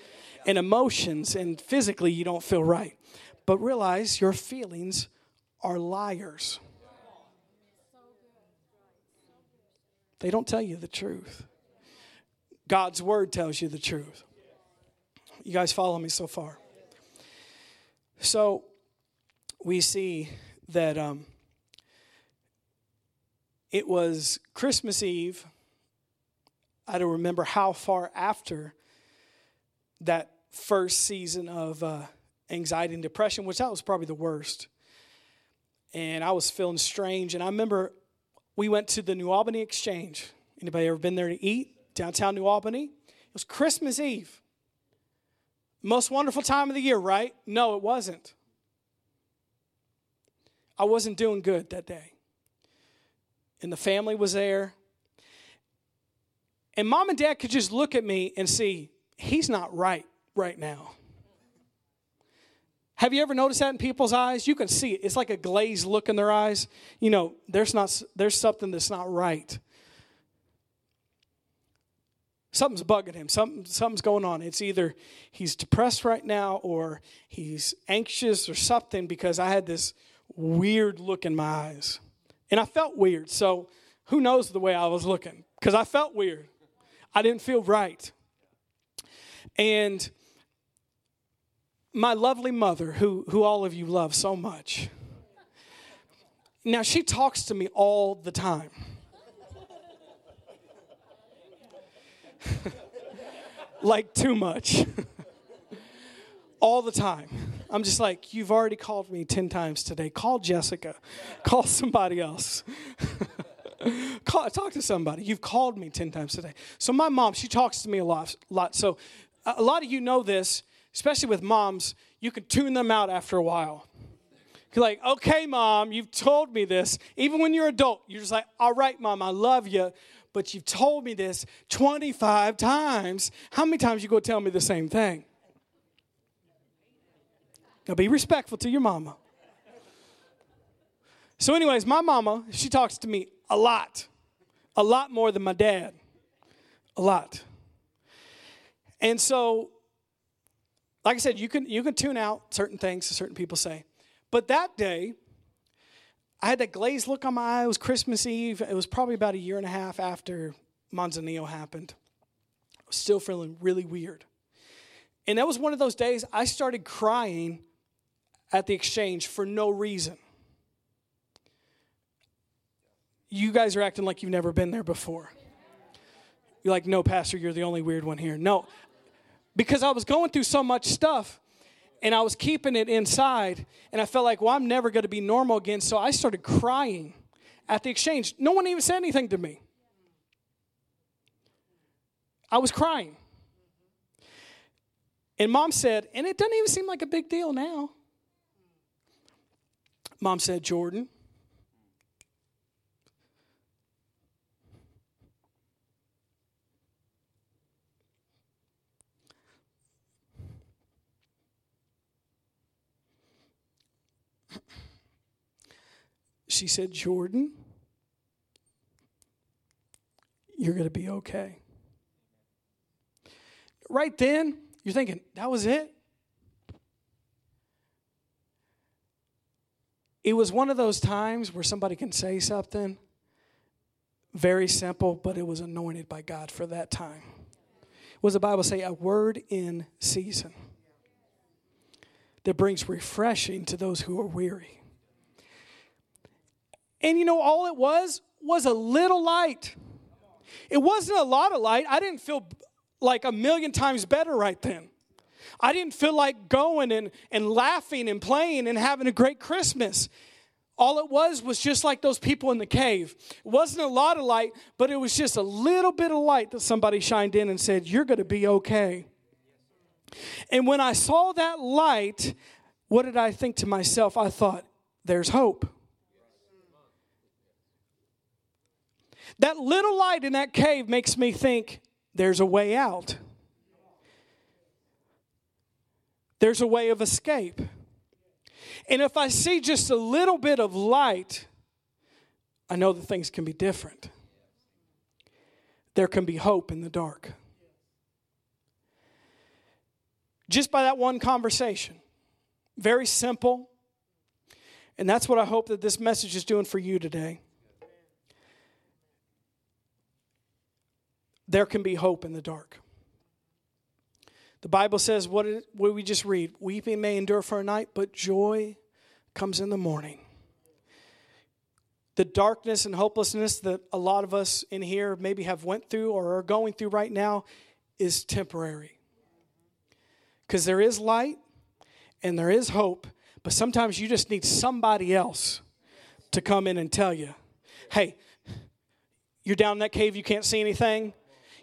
and emotions, and physically you don't feel right. But realize your feelings are liars. They don't tell you the truth. God's word tells you the truth. You guys follow me so far? So we see that um, it was Christmas Eve. I don't remember how far after that first season of uh, anxiety and depression, which that was probably the worst. And I was feeling strange. And I remember we went to the New Albany Exchange. Anybody ever been there to eat? Downtown New Albany? It was Christmas Eve. Most wonderful time of the year, right? No, it wasn't. I wasn't doing good that day. And the family was there. And mom and dad could just look at me and see, he's not right right now. Have you ever noticed that in people's eyes? You can see it. It's like a glazed look in their eyes. You know, there's not there's something that's not right. Something's bugging him. Something, something's going on. It's either he's depressed right now or he's anxious or something because I had this weird look in my eyes. And I felt weird. So who knows the way I was looking? Because I felt weird. I didn't feel right. And my lovely mother, who, who all of you love so much, now she talks to me all the time. like too much. all the time. I'm just like, you've already called me 10 times today. Call Jessica. Call somebody else. Call, talk to somebody. You've called me 10 times today. So my mom, she talks to me a lot. lot. So a lot of you know this, especially with moms, you can tune them out after a while. You're like, okay, mom, you've told me this. Even when you're adult, you're just like, all right, mom, I love you, but you've told me this 25 times. How many times you go tell me the same thing? Now be respectful to your mama. So, anyways, my mama, she talks to me a lot, a lot more than my dad, a lot. And so, like I said, you can you can tune out certain things certain people say. But that day, I had that glazed look on my eye. It was Christmas Eve. It was probably about a year and a half after Manzanillo happened. I was still feeling really weird. And that was one of those days I started crying at the exchange for no reason. You guys are acting like you've never been there before. You're like, no, Pastor, you're the only weird one here. No, because I was going through so much stuff and I was keeping it inside. And I felt like, well, I'm never going to be normal again. So I started crying at the exchange. No one even said anything to me. I was crying. And mom said, and it doesn't even seem like a big deal now. Mom said, Jordan, she said, Jordan, you're going to be okay. Right then, you're thinking, that was it? It was one of those times where somebody can say something very simple, but it was anointed by God for that time. What does the Bible say? A word in season that brings refreshing to those who are weary. And you know, all it was was a little light. It wasn't a lot of light. I didn't feel like a million times better right then. I didn't feel like going and, and laughing and playing and having a great Christmas. All it was was just like those people in the cave. It wasn't a lot of light, but it was just a little bit of light that somebody shined in and said, You're going to be okay. And when I saw that light, what did I think to myself? I thought, There's hope. That little light in that cave makes me think there's a way out. There's a way of escape. And if I see just a little bit of light, I know that things can be different. There can be hope in the dark. Just by that one conversation. Very simple. And that's what I hope that this message is doing for you today. There can be hope in the dark. The Bible says, what did, we just read? Weeping may endure for a night, but joy comes in the morning. The darkness and hopelessness that a lot of us in here maybe have went through or are going through right now is temporary. Because there is light and there is hope, but sometimes you just need somebody else to come in and tell you, hey, you're down in that cave, you can't see anything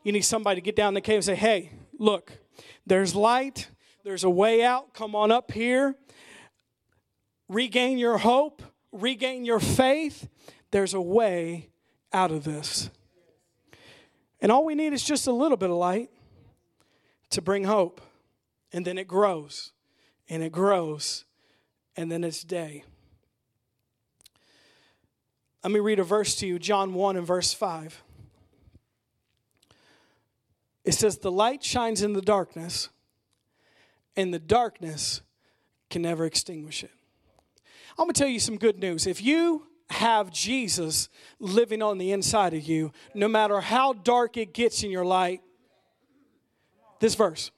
you need somebody to get down the cave and say, hey, look, there's light, there's a way out, come on up here. Regain your hope, regain your faith. There's a way out of this. And all we need is just a little bit of light to bring hope. And then it grows, and it grows, and then it's day. Let me read a verse to you, John 1 and verse 5. It says, The light shines in the darkness, and the darkness can never extinguish it. I'm going to tell you some good news. If you have Jesus living on the inside of you, no matter how dark it gets in your light, this verse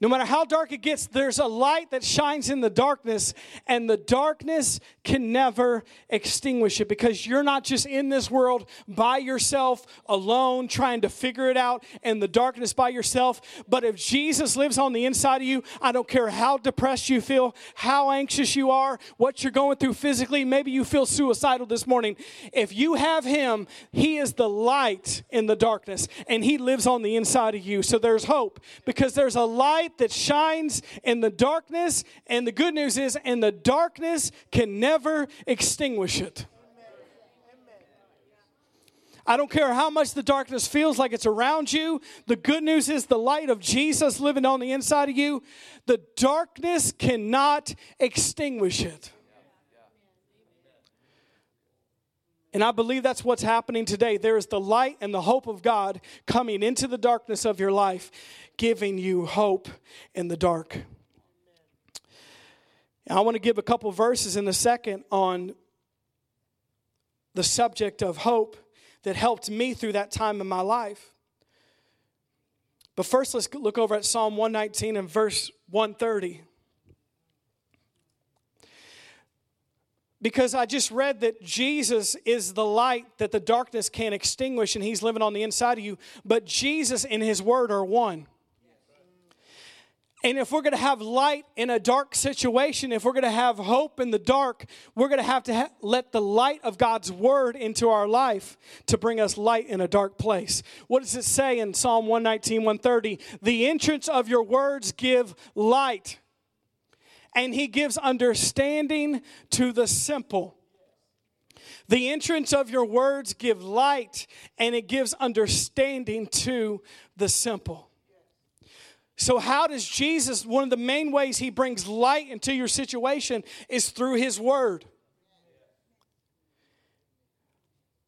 no matter how dark it gets, there's a light that shines in the darkness, and the darkness can never extinguish it because you're not just in this world by yourself, alone, trying to figure it out in the darkness by yourself. But if Jesus lives on the inside of you, I don't care how depressed you feel, how anxious you are, what you're going through physically. Maybe you feel suicidal this morning. If you have Him, He is the light in the darkness, and He lives on the inside of you. So there's hope because there's a light light that shines in the darkness. And the good news is, and the darkness can never extinguish it. I don't care how much the darkness feels like it's around you. The good news is the light of Jesus living on the inside of you. The darkness cannot extinguish it. And I believe that's what's happening today. There is the light and the hope of God coming into the darkness of your life giving you hope in the dark. I want to give a couple verses in a second on the subject of hope that helped me through that time in my life. But first, let's look over at Psalm 119 and verse 130. Because I just read that Jesus is the light that the darkness can't extinguish, and He's living on the inside of you. But Jesus and His Word are one. And if we're going to have light in a dark situation, if we're going to have hope in the dark, we're going to have to ha- let the light of God's word into our life to bring us light in a dark place. What does it say in Psalm 119, 130? The entrance of your words give light, and he gives understanding to the simple. The entrance of your words give light, and it gives understanding to the simple. So, how does Jesus, one of the main ways he brings light into your situation is through his word.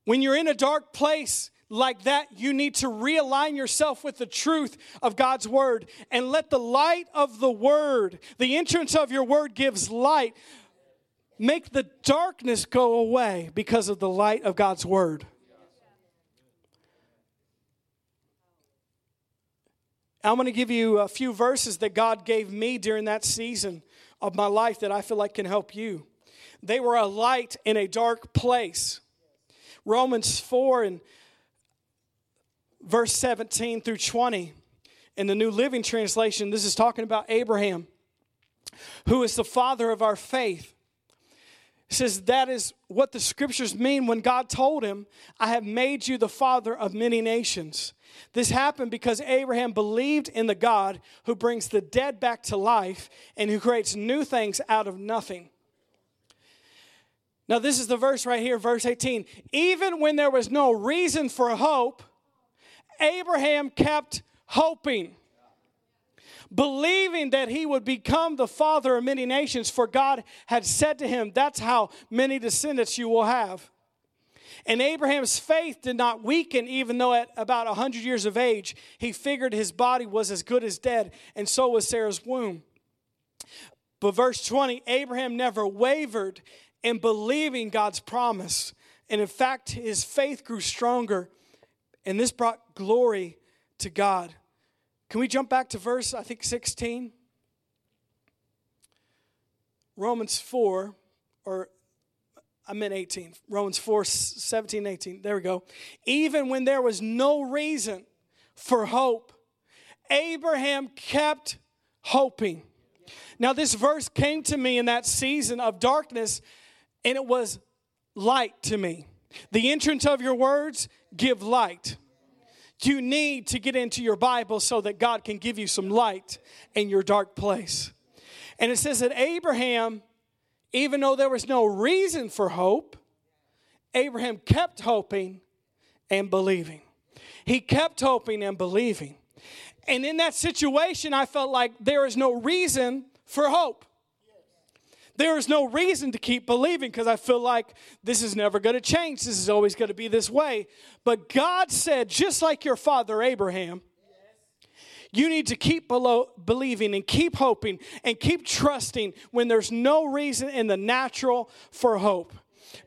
When you're in a dark place like that, you need to realign yourself with the truth of God's word and let the light of the word, the entrance of your word gives light, make the darkness go away because of the light of God's word. I'm going to give you a few verses that God gave me during that season of my life that I feel like can help you. They were a light in a dark place. Romans 4 and verse 17 through 20 in the New Living Translation, this is talking about Abraham, who is the father of our faith. Says that is what the scriptures mean when God told him, I have made you the father of many nations. This happened because Abraham believed in the God who brings the dead back to life and who creates new things out of nothing. Now, this is the verse right here, verse 18. Even when there was no reason for hope, Abraham kept hoping, believing that he would become the father of many nations, for God had said to him, That's how many descendants you will have. And Abraham's faith did not weaken, even though at about 100 years of age, he figured his body was as good as dead, and so was Sarah's womb. But verse 20 Abraham never wavered in believing God's promise. And in fact, his faith grew stronger, and this brought glory to God. Can we jump back to verse, I think, 16? Romans 4, or I meant 18. Romans 4, 17, 18. There we go. Even when there was no reason for hope, Abraham kept hoping. Now, this verse came to me in that season of darkness, and it was light to me. The entrance of your words give light. You need to get into your Bible so that God can give you some light in your dark place. And it says that Abraham even though there was no reason for hope, Abraham kept hoping and believing. He kept hoping and believing. And in that situation, I felt like there is no reason for hope. There is no reason to keep believing because I feel like this is never going to change. This is always going to be this way. But God said, just like your father Abraham, you need to keep below, believing and keep hoping and keep trusting when there's no reason in the natural for hope.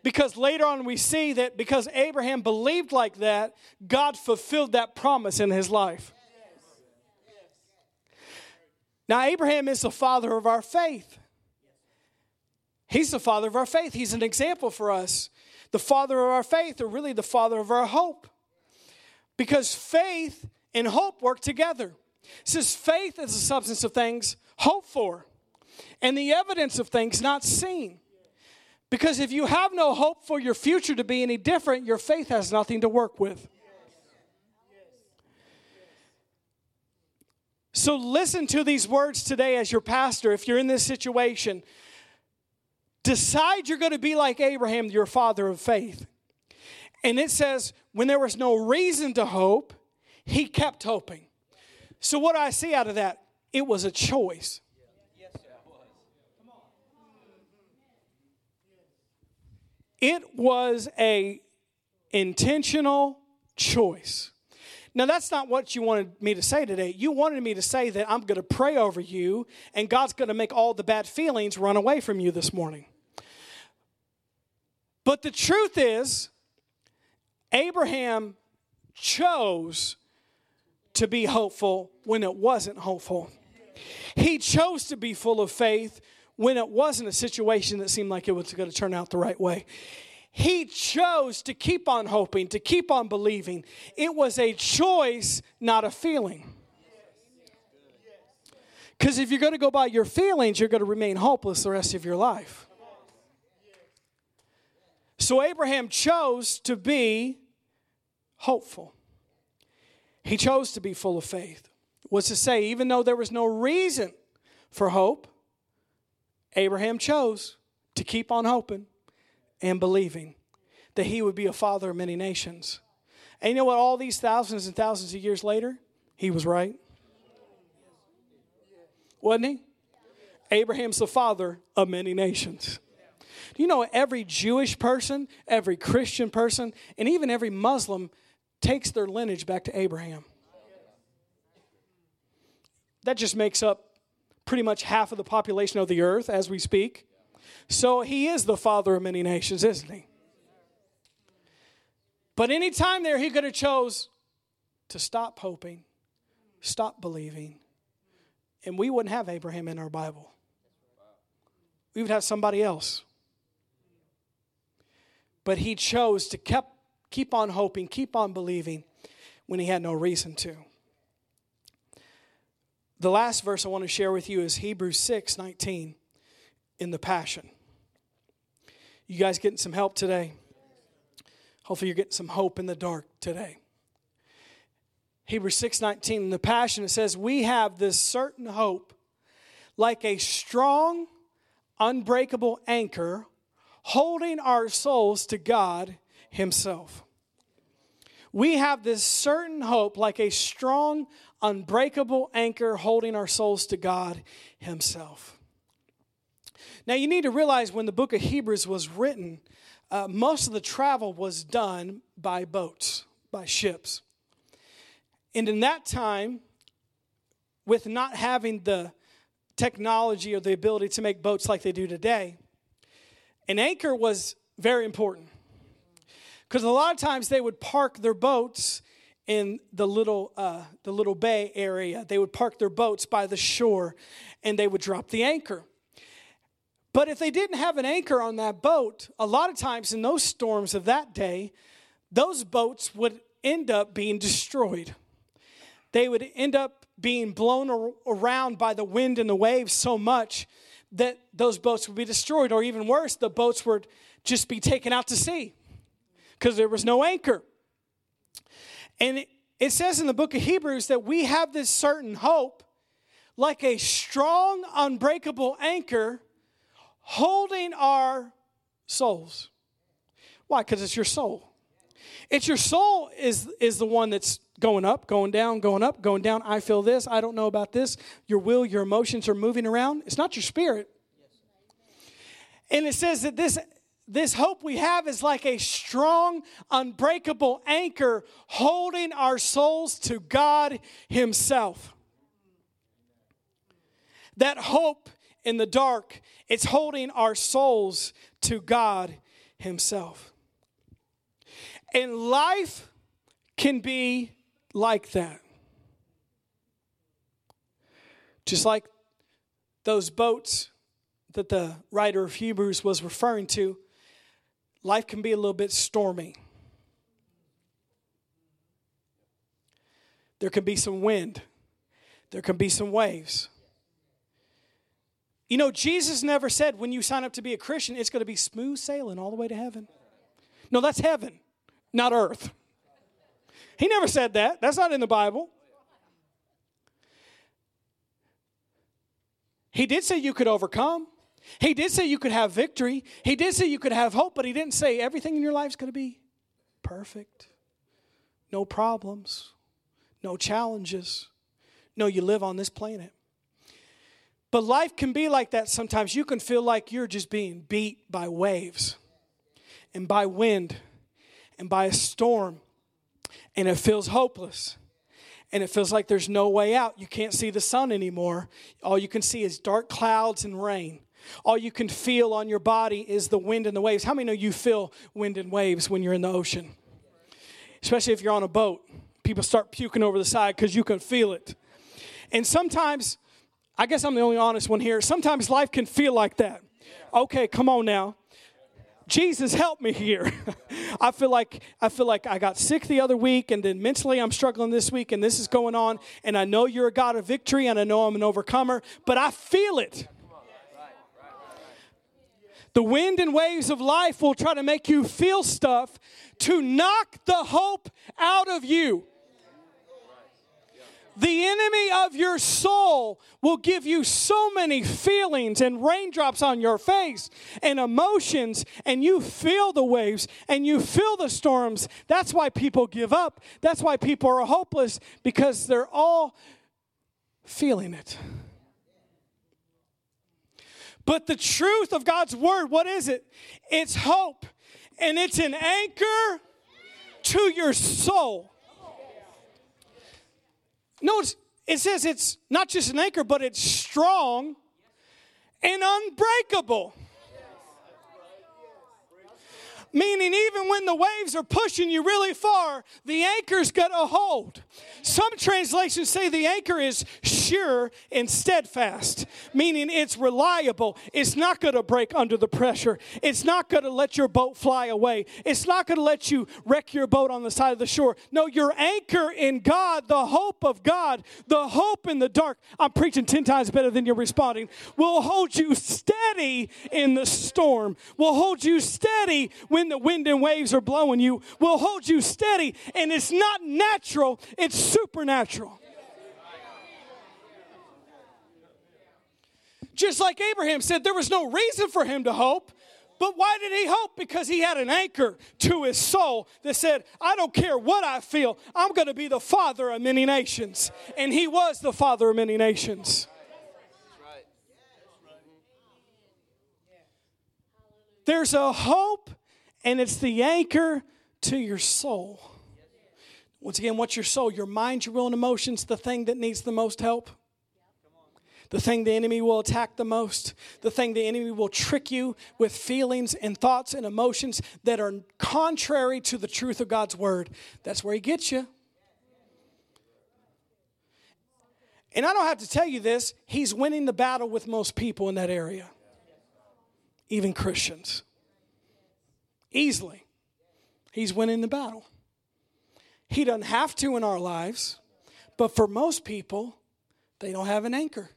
Because later on we see that because Abraham believed like that, God fulfilled that promise in his life. Now, Abraham is the father of our faith. He's the father of our faith. He's an example for us. The father of our faith, or really the father of our hope. Because faith and hope work together. Says faith is the substance of things hoped for and the evidence of things not seen. Because if you have no hope for your future to be any different, your faith has nothing to work with. So listen to these words today as your pastor. If you're in this situation, decide you're going to be like Abraham, your father of faith. And it says, when there was no reason to hope, he kept hoping. So, what I see out of that? It was a choice. It was a intentional choice. Now, that's not what you wanted me to say today. You wanted me to say that I'm going to pray over you and God's going to make all the bad feelings run away from you this morning. But the truth is, Abraham chose to be hopeful when it wasn't hopeful. He chose to be full of faith when it wasn't a situation that seemed like it was going to turn out the right way. He chose to keep on hoping, to keep on believing. It was a choice, not a feeling. Because if you're going to go by your feelings, you're going to remain hopeless the rest of your life. So Abraham chose to be hopeful. He chose to be full of faith. Was to say, even though there was no reason for hope, Abraham chose to keep on hoping and believing that he would be a father of many nations. And you know what? All these thousands and thousands of years later, he was right. Wasn't he? Abraham's the father of many nations. Do you know every Jewish person, every Christian person, and even every Muslim takes their lineage back to Abraham? That just makes up pretty much half of the population of the earth as we speak. So he is the father of many nations, isn't he? But any time there, he could have chose to stop hoping, stop believing, and we wouldn't have Abraham in our Bible. We would have somebody else. But he chose to keep, keep on hoping, keep on believing when he had no reason to. The last verse I want to share with you is Hebrews 6 19 in the Passion. You guys getting some help today? Hopefully you're getting some hope in the dark today. Hebrews 6:19 in the Passion it says we have this certain hope like a strong unbreakable anchor holding our souls to God himself. We have this certain hope like a strong unbreakable anchor holding our souls to God himself. Now you need to realize when the book of Hebrews was written, uh, most of the travel was done by boats, by ships. And in that time, with not having the technology or the ability to make boats like they do today, an anchor was very important. Because a lot of times they would park their boats in the little, uh, the little bay area. They would park their boats by the shore and they would drop the anchor. But if they didn't have an anchor on that boat, a lot of times in those storms of that day, those boats would end up being destroyed they would end up being blown around by the wind and the waves so much that those boats would be destroyed, or even worse, the boats would just be taken out to sea because there was no anchor. And it, says in the book of Hebrews that we have this certain hope, like a strong, unbreakable anchor, holding our souls. Why? Because it's your soul. It's your soul is, is the one that's going up, going down, going up, going down. I feel this. I don't know about this. Your will, your emotions are moving around. It's not your spirit. And it says that this this hope we have is like a strong, unbreakable anchor holding our souls to God Himself. That hope in the dark, it's holding our souls to God Himself. And life can be like that. Just like those boats that the writer of Hebrews was referring to, life can be a little bit stormy. There can be some wind, there can be some waves. You know, Jesus never said when you sign up to be a Christian, it's going to be smooth sailing all the way to heaven. No, that's heaven, not earth. He never said that. That's not in the Bible. He did say you could overcome. He did say you could have victory. He did say you could have hope, but he didn't say everything in your life is going to be perfect. No problems, no challenges. No, you live on this planet. But life can be like that sometimes. You can feel like you're just being beat by waves and by wind and by a storm and it feels hopeless and it feels like there's no way out. You can't see the sun anymore. All you can see is dark clouds and rain. All you can feel on your body is the wind and the waves. How many know you feel wind and waves when you're in the ocean? Especially if you're on a boat. People start puking over the side because you can feel it. And sometimes, I guess I'm the only honest one here, sometimes life can feel like that. Okay, come on now. Jesus help me here. I feel like I feel like I got sick the other week and then mentally I'm struggling this week and this is going on and I know you're a God of victory and I know I'm an overcomer, but I feel it. The wind and waves of life will try to make you feel stuff to knock the hope out of you. The enemy of your soul will give you so many feelings and raindrops on your face and emotions, and you feel the waves and you feel the storms. That's why people give up. That's why people are hopeless because they're all feeling it. But the truth of God's word, what is it? It's hope, and it's an anchor to your soul. Notice it says it's not just an anchor, but it's strong and unbreakable. Meaning, even when the waves are pushing you really far, the anchor's got a hold. Some translations say the anchor is sure and steadfast, meaning it's reliable. It's not going to break under the pressure. It's not going to let your boat fly away. It's not going to let you wreck your boat on the side of the shore. No, your anchor in God, the hope of God, the hope in the dark. I'm preaching 10 times better than you're responding. Will hold you steady in the storm, will hold you steady when the wind and waves are blowing you, will hold you steady. And it's not natural, it's supernatural. Just like Abraham said, there was no reason for him to hope. But why did he hope? Because he had an anchor to his soul that said, I don't care what I feel, I'm going to be the father of many nations. And he was the father of many nations. There's a hope, and it's the anchor to your soul. Once again, what's your soul? Your mind, your will, and emotions, the thing that needs the most help? The thing the enemy will attack the most, the thing the enemy will trick you with feelings and thoughts and emotions that are contrary to the truth of God's word. That's where he gets you. And I don't have to tell you this, he's winning the battle with most people in that area, even Christians. Easily. He's winning the battle. He doesn't have to in our lives, but for most people, they don't have an anchor.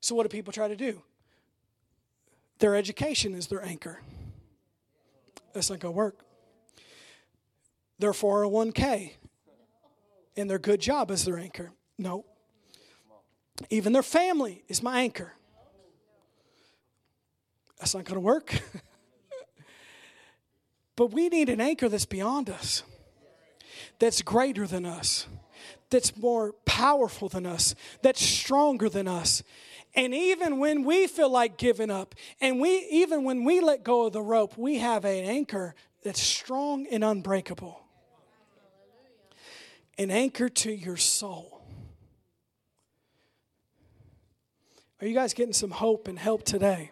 So, what do people try to do? Their education is their anchor. That's not going to work. Their 401k and their good job is their anchor. No. Even their family is my anchor. That's not going to work. but we need an anchor that's beyond us, that's greater than us, that's more powerful than us, that's stronger than us. And even when we feel like giving up, and we even when we let go of the rope, we have an anchor that's strong and unbreakable. An anchor to your soul. Are you guys getting some hope and help today?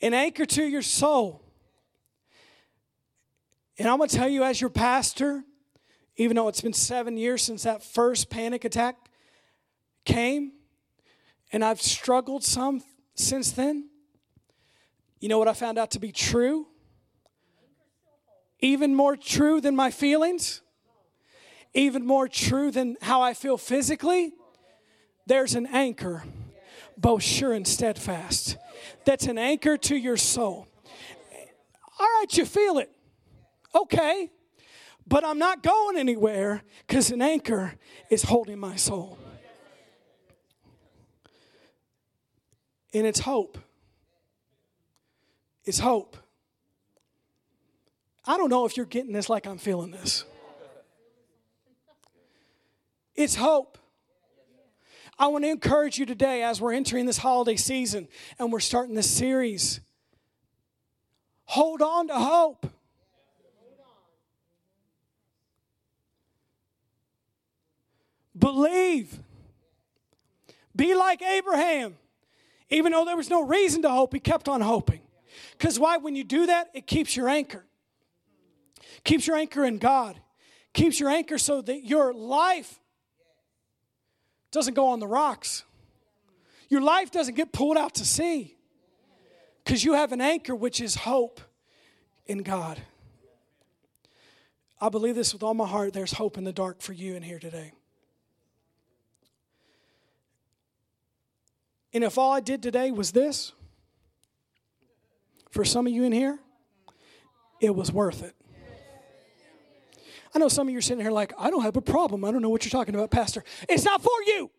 An anchor to your soul. And I'm going to tell you, as your pastor, even though it's been seven years since that first panic attack came, and I've struggled some since then. You know what I found out to be true? Even more true than my feelings, even more true than how I feel physically. There's an anchor, both sure and steadfast. That's an anchor to your soul. All right, you feel it. Okay. But I'm not going anywhere because an anchor is holding my soul. And it's hope. It's hope. I don't know if you're getting this like I'm feeling this. It's hope. I want to encourage you today as we're entering this holiday season and we're starting this series. Hold on to hope. Believe. Be like Abraham. Even though there was no reason to hope, he kept on hoping. Because why? When you do that, it keeps your anchor. Keeps your anchor in God. Keeps your anchor so that your life doesn't go on the rocks. Your life doesn't get pulled out to sea. Because you have an anchor, which is hope in God. I believe this with all my heart. There's hope in the dark for you in here today. And if all I did today was this, for some of you in here, it was worth it. I know some of you are sitting here like, I don't have a problem. I don't know what you're talking about, Pastor. It's not for you.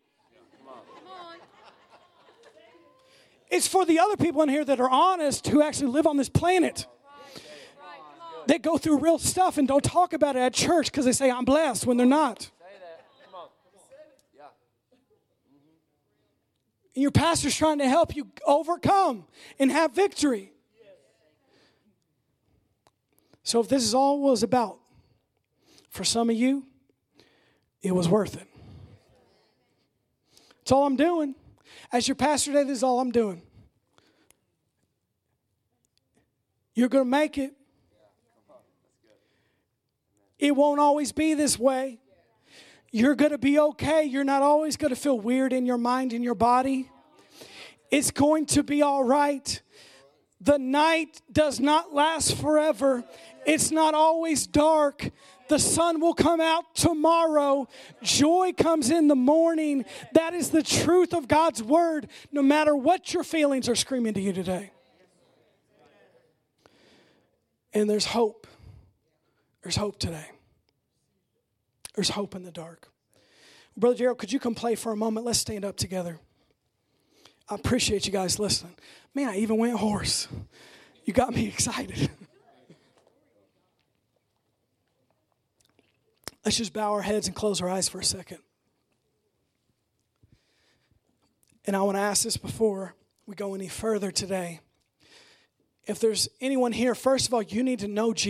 It's for the other people in here that are honest who actually live on this planet. They go through real stuff and don't talk about it at church because they say, I'm blessed when they're not. And your pastor's trying to help you overcome and have victory. So, if this is all was about, for some of you, it was worth it. That's all I'm doing. As your pastor today, this is all I'm doing. You're going to make it. It won't always be this way. You're going to be okay. You're not always going to feel weird in your mind and your body. It's going to be all right. The night does not last forever. It's not always dark. The sun will come out tomorrow. Joy comes in the morning. That is the truth of God's word, no matter what your feelings are screaming to you today. And there's hope. There's hope today. There's hope in the dark. Brother Gerald, could you come play for a moment? Let's stand up together. I appreciate you guys listening. Man, I even went hoarse. You got me excited. Let's just bow our heads and close our eyes for a second. And I want to ask this before we go any further today. If there's anyone here, first of all, you need to know Jesus.